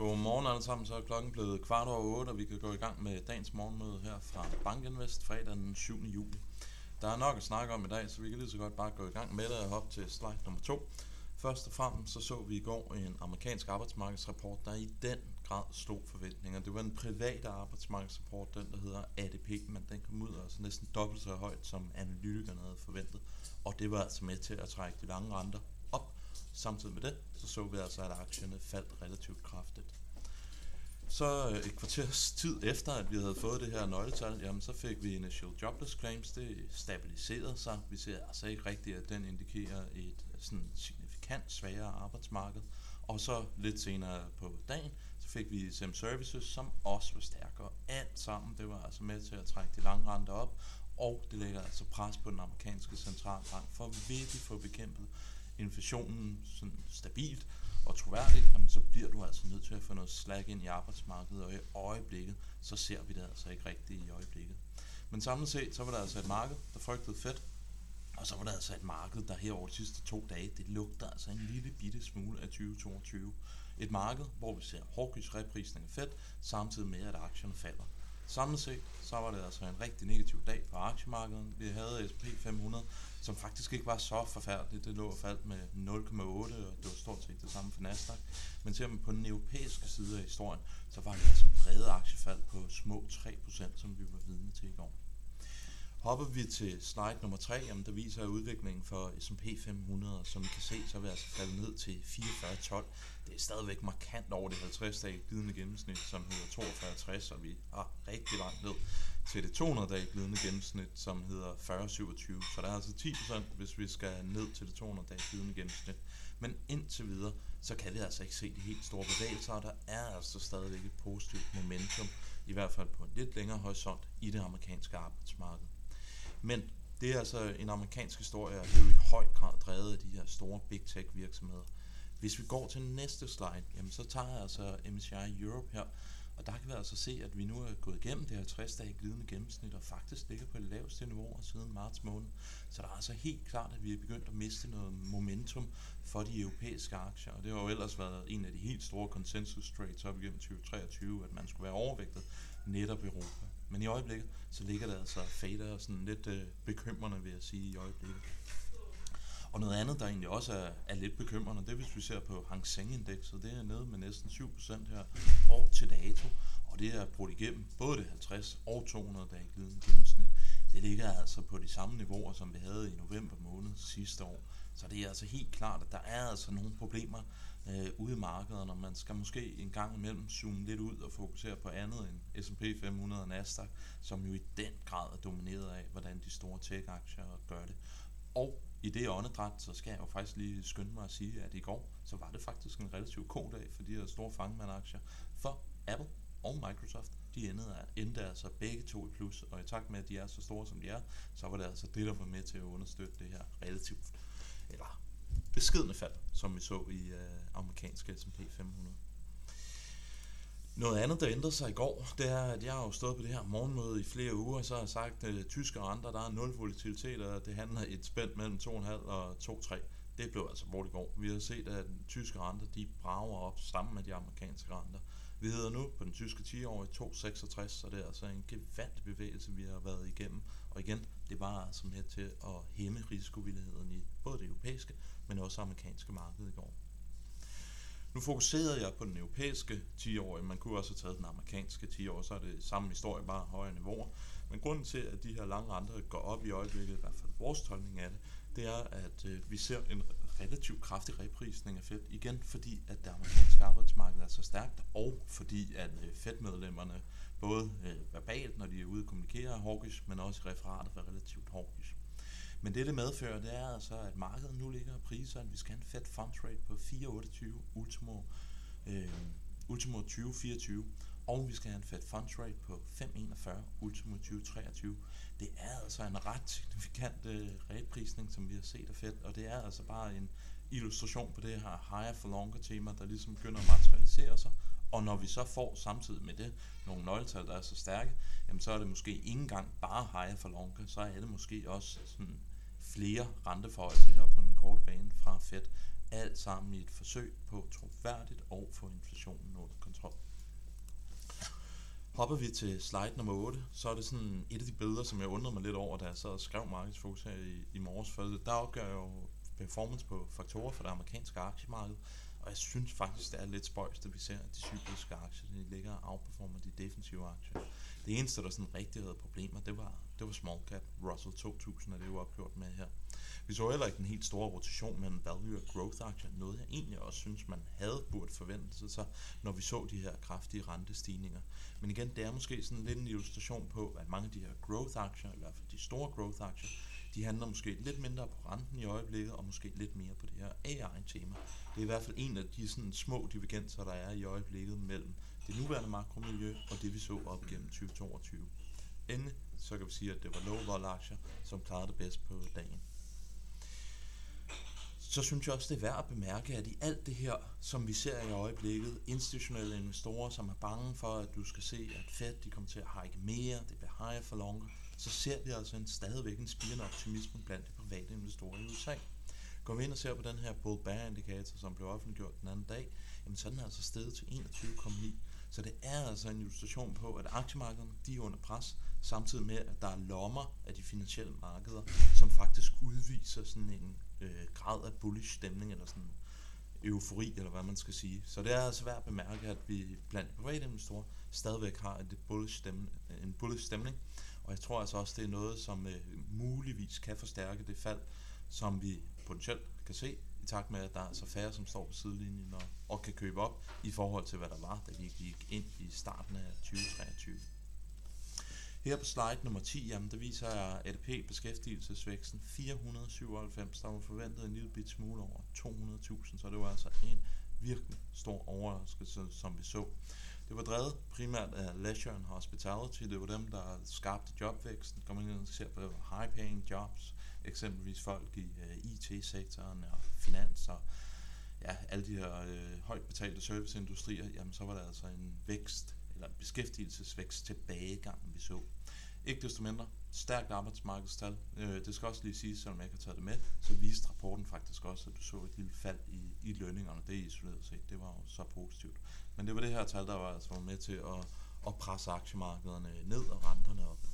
Godmorgen alle sammen, så er klokken blevet kvart over 8, og vi kan gå i gang med dagens morgenmøde her fra Bankinvest fredag den 7. juli. Der er nok at snakke om i dag, så vi kan lige så godt bare gå i gang med det og hoppe til slide nummer 2. Først og fremmest så så vi i går en amerikansk arbejdsmarkedsrapport, der i den grad slog forventninger. Det var en privat arbejdsmarkedsrapport, den der hedder ADP, men den kom ud altså næsten dobbelt så højt, som analytikerne havde forventet. Og det var altså med til at trække de lange renter. Samtidig med det, så så vi altså, at aktierne faldt relativt kraftigt. Så øh, et kvarters tid efter, at vi havde fået det her nøgletal, jamen så fik vi initial jobless claims, det stabiliserede sig. Vi ser altså ikke rigtigt, at den indikerer et øh, sådan signifikant svagere arbejdsmarked. Og så lidt senere på dagen, så fik vi SEM Services, som også var stærkere. Alt sammen, det var altså med til at trække de lange renter op, og det lægger altså pres på den amerikanske centralbank for at virkelig få bekæmpet inflationen sådan stabilt og troværdigt, jamen, så bliver du altså nødt til at få noget slag ind i arbejdsmarkedet, og i øjeblikket, så ser vi det altså ikke rigtigt i øjeblikket. Men samlet set, så var der altså et marked, der frygtede fedt, og så var der altså et marked, der her over de sidste to dage, det lugter altså en lille bitte smule af 2022. Et marked, hvor vi ser hårdkys reprisning af fedt, samtidig med, at aktierne falder. Samlet set, så var det altså en rigtig negativ dag på aktiemarkedet. Vi havde S&P 500, som faktisk ikke var så forfærdeligt. Det lå og faldt med 0,8, og det var stort set det samme for Nasdaq. Men ser man på den europæiske side af historien, så var det altså brede aktiefald på små 3%, som vi var vidne til i går. Hopper vi til slide nummer 3, jamen der viser udviklingen for S&P 500, som I kan se, så er vi altså faldet ned til 44,12. Det er stadigvæk markant over det 50-dage glidende gennemsnit, som hedder 42,60, og vi er rigtig langt ned til det 200-dage glidende gennemsnit, som hedder 40,27. Så der er altså 10%, hvis vi skal ned til det 200-dage glidende gennemsnit. Men indtil videre, så kan vi altså ikke se de helt store bevægelser, og der er altså stadigvæk et positivt momentum, i hvert fald på en lidt længere horisont i det amerikanske arbejdsmarked. Men det er altså en amerikansk historie, og det er jo i høj grad drevet af de her store big tech virksomheder. Hvis vi går til næste slide, jamen så tager jeg altså MSCI Europe her, og der kan vi altså se, at vi nu er gået igennem det 50-dage glidende gennemsnit, og faktisk ligger på det laveste niveau siden marts måned. Så der er altså helt klart, at vi er begyndt at miste noget momentum for de europæiske aktier, og det har jo ellers været en af de helt store consensus trades op igennem 2023, at man skulle være overvægtet netop Europa. Men i øjeblikket, så ligger der altså fader og sådan lidt øh, bekymrende, vil jeg sige, i øjeblikket. Og noget andet, der egentlig også er, er lidt bekymrende, det er, hvis vi ser på Hang Seng-indekset, det er nede med næsten 7% her år til dato, og det er brudt igennem både det 50 og 200 dage glidende gennemsnit. Det ligger altså på de samme niveauer, som vi havde i november måned sidste år. Så det er altså helt klart, at der er altså nogle problemer øh, ude i markedet, og man skal måske en gang imellem zoome lidt ud og fokusere på andet end S&P 500 og Nasdaq, som jo i den grad er domineret af, hvordan de store tech-aktier gør det. Og i det åndedræt, så skal jeg jo faktisk lige skynde mig at sige, at i går, så var det faktisk en relativt god dag for de her store fangmandaktier. For Apple og Microsoft, de endte, endte altså begge to i plus, og i takt med, at de er så store, som de er, så var det altså det, der var med til at understøtte det her relativt, eller beskidende fald, som vi så i øh, amerikanske S&P 500. Noget andet, der ændrede sig i går, det er, at jeg har jo stået på det her morgenmøde i flere uger, og så har jeg sagt, at tyske renter, der er nul volatilitet, og det handler et spænd mellem 2,5 og 2,3. Det blev altså bort i går. Vi har set, at den tyske renter, de brager op sammen med de amerikanske renter. Vi hedder nu på den tyske 10 år i 2,66, så det er altså en gevandt bevægelse, vi har været igennem. Og igen, det var altså med til at hæmme risikovilligheden i både det europæiske, men også amerikanske marked i går. Nu fokuserede jeg på den europæiske 10-årige, man kunne også have taget den amerikanske 10-årige, så er det samme historie, bare højere niveauer. Men grunden til, at de her lange renter går op i øjeblikket, i hvert fald vores tolkning af det, det er, at øh, vi ser en relativt kraftig reprisning af Fed. Igen fordi, at det amerikanske arbejdsmarked er så stærkt, og fordi, at øh, Fed-medlemmerne både øh, verbalt, når de er ude og kommunikere, er hawkish, men også i referatet er relativt hawkish. Men det, det medfører, det er altså, at markedet nu ligger og priser, at vi skal have en Fed Funds Rate på 4,28 ultimo, øh, ultimo 2024, og vi skal have en Fed Funds Rate på 5,41 ultimo 2023. Det er altså en ret signifikant øh, rateprisning, som vi har set af Fed, og det er altså bare en illustration på det her higher for longer tema, der ligesom begynder at materialisere sig, og når vi så får samtidig med det nogle nøgletal, der er så stærke, jamen så er det måske ikke engang bare higher for longer, så er det måske også sådan flere renteforhøjelser her på den korte bane fra Fed. Alt sammen i et forsøg på troværdigt og få inflationen under kontrol. Hopper vi til slide nummer 8, så er det sådan et af de billeder, som jeg undrede mig lidt over, da jeg sad og skrev markedsfokus her i, i morges. For der opgør jeg jo performance på faktorer for det amerikanske aktiemarked, og jeg synes faktisk, det er lidt spøjst, at vi ser, at de cykliske aktier de ligger og outperformer de defensive aktier. Det eneste, der sådan rigtig havde problemer, det var, det var small cap. Russell 2000 er det jo opgjort med her. Vi så heller ikke den helt store rotation mellem value og growth aktier, noget jeg egentlig også synes, man havde burde forvente sig, når vi så de her kraftige rentestigninger. Men igen, det er måske sådan lidt en illustration på, at mange af de her growth aktier, i hvert fald de store growth aktier, de handler måske lidt mindre på renten i øjeblikket, og måske lidt mere på det her AI-tema. Det er i hvert fald en af de sådan små divergenser, der er i øjeblikket mellem det nuværende makromiljø og det, vi så op gennem 2022. Endelig så kan vi sige, at det var low vol aktier, som klarede det bedst på dagen så synes jeg også, det er værd at bemærke, at i alt det her, som vi ser i øjeblikket, institutionelle investorer, som er bange for, at du skal se, at Fed de kommer til at hike mere, det bliver higher for longer, så ser vi altså en stadigvæk en spirende optimisme blandt de private investorer i USA. Går vi ind og ser på den her bull bear indikator, som blev offentliggjort den anden dag, jamen så er den altså steget til 21,9. Så det er altså en illustration på, at aktiemarkederne de er under pres, samtidig med, at der er lommer af de finansielle markeder, som faktisk udviser sådan en øh, grad af bullish stemning, eller sådan eufori, eller hvad man skal sige. Så det er altså værd at bemærke, at vi blandt private investorer stadigvæk har et bullish stemning, en bullish stemning, og jeg tror altså også, det er noget, som øh, muligvis kan forstærke det fald, som vi potentielt kan se, i takt med, at der er så færre, som står på sidelinjen og, og kan købe op i forhold til, hvad der var, da vi gik ind i starten af 2023. Her på slide nummer 10, jamen, der viser jeg ADP beskæftigelsesvæksten 497, der var forventet en lille bit smule over 200.000, så det var altså en virkelig stor overraskelse, som vi så. Det var drevet primært af leisure and hospitality. Det var dem, der skabte jobvæksten. Kom ind og ser på high paying jobs, eksempelvis folk i uh, øh, IT-sektoren og finans og ja, alle de her uh, højt betalte serviceindustrier, jamen så var der altså en vækst eller beskæftigelsesvækst tilbagegang, vi så. Ikke desto mindre, stærkt arbejdsmarkedstal. Øh, det skal også lige sige, selvom jeg ikke har taget det med, så viste rapporten faktisk også, at du så et lille fald i, i lønningerne. Det er isoleret set, det var jo så positivt. Men det var det her tal, der var altså med til at, at presse aktiemarkederne ned og renterne op.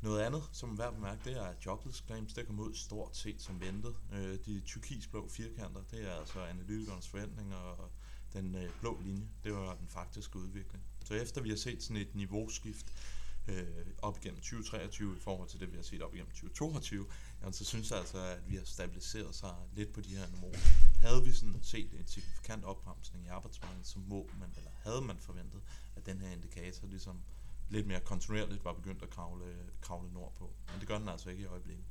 Noget andet, som er værd at bemærke, det er, at jobless claims, det kom ud stort set som ventet. Øh, de turkisblå firkanter, det er altså analytikernes forventninger, og den øh, blå linje, det var den faktiske udvikling. Så efter vi har set sådan et niveauskift øh, op igennem 2023 i forhold til det, vi har set op igennem 2022, jamen, så synes jeg altså, at vi har stabiliseret sig lidt på de her niveauer. Havde vi sådan set en signifikant opbremsning i arbejdsmarkedet, så må man, eller havde man forventet, at den her indikator ligesom lidt mere kontinuerligt var begyndt at kravle, kravle nordpå. Men det gør den altså ikke i øjeblikket.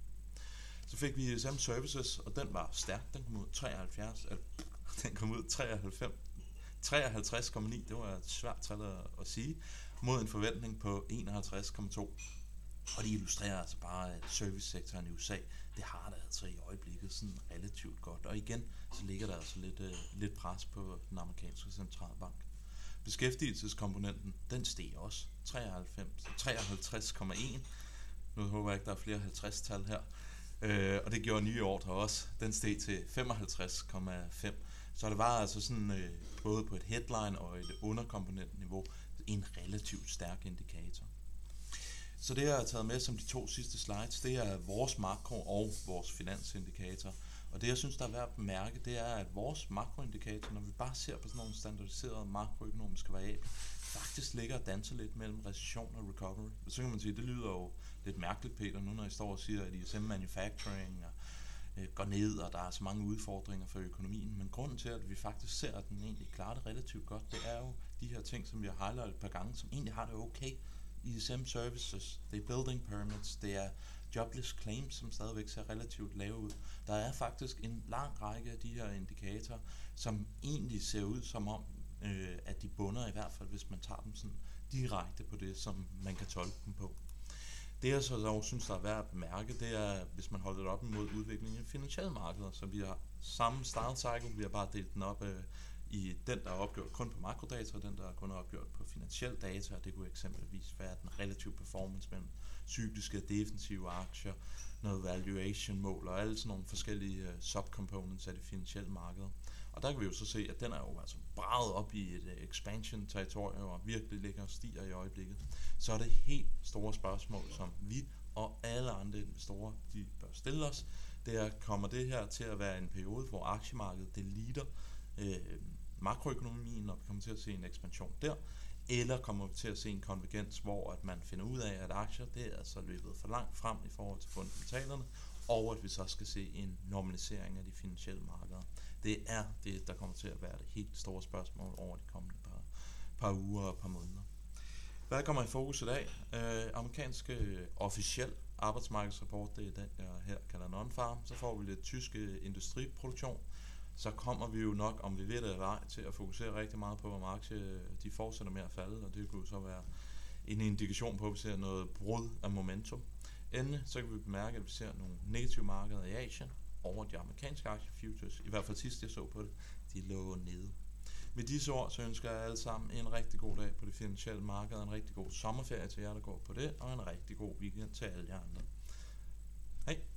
Så fik vi ISM Services, og den var stærk. Den kom ud 73, eller, den kom ud 93, 53,9, det var et svært tal at, at sige, mod en forventning på 51,2. Og det illustrerer altså bare, at servicesektoren i USA, det har det altså i øjeblikket sådan relativt godt. Og igen, så ligger der altså lidt, øh, lidt pres på den amerikanske centralbank. Beskæftigelseskomponenten, den steg også 53,1. Nu håber jeg ikke, der er flere 50-tal her. Øh, og det gjorde nye ordre også. Den steg til 55,5. Så det var altså sådan, øh, både på et headline og et underkomponentniveau, en relativt stærk indikator. Så det, jeg har taget med som de to sidste slides, det er vores makro og vores finansindikator. Og det, jeg synes, der er værd at bemærke, det er, at vores makroindikator, når vi bare ser på sådan nogle standardiserede makroøkonomiske variabler, faktisk ligger og danser lidt mellem recession og recovery. Så kan man sige, det lyder jo lidt mærkeligt, Peter, nu når I står og siger, at ISM Manufacturing og øh, går ned, og der er så mange udfordringer for økonomien. Men grunden til, at vi faktisk ser, at den egentlig klarer det relativt godt, det er jo de her ting, som vi har highlightet et par gange, som egentlig har det okay. ISM services, det er building permits, det er jobless claims, som stadigvæk ser relativt lave ud. Der er faktisk en lang række af de her indikatorer, som egentlig ser ud som om, øh, at de bunder i hvert fald, hvis man tager dem sådan direkte på det, som man kan tolke dem på. Det jeg så dog synes, der er værd at bemærke, det er, hvis man holder det op imod udviklingen i finansielle markeder, så vi har samme style cycle, vi har bare delt den op øh, i den, der er opgjort kun på makrodata, og den, der kun er opgjort på finansiel data, og det kunne eksempelvis være den relative performance mellem cykliske og defensive aktier, noget valuation mål og alle sådan nogle forskellige øh, subcomponents af det finansielle marked. Og der kan vi jo så se, at den er jo altså braget op i et øh, expansion territorium og virkelig ligger og stiger i øjeblikket. Så er det helt store spørgsmål, som vi og alle andre investorer, de bør stille os, det er, kommer det her til at være en periode, hvor aktiemarkedet det lider øh, makroøkonomien, og vi kommer til at se en ekspansion der, eller kommer vi til at se en konvergens, hvor at man finder ud af, at aktier det er altså løbet for langt frem i forhold til fundamentalerne, og at vi så skal se en normalisering af de finansielle markeder. Det er det, der kommer til at være det helt store spørgsmål over de kommende par, par uger og par måneder. Hvad kommer i fokus i dag? Øh, amerikanske øh, officiel arbejdsmarkedsrapport, det er den, jeg her kalder non-farm. Så får vi lidt tyske øh, industriproduktion. Så kommer vi jo nok, om vi ved det eller ej, til at fokusere rigtig meget på, om aktier øh, de fortsætter med at falde, og det kunne så være en indikation på, at vi ser noget brud af momentum. Endelig så kan vi bemærke, at vi ser nogle negative markeder i Asien over de amerikanske aktiefutures. I hvert fald sidst jeg så på det, de lå nede. Med disse ord, så ønsker jeg alle sammen en rigtig god dag på det finansielle marked, en rigtig god sommerferie til jer, der går på det, og en rigtig god weekend til alle jer andre. Hej!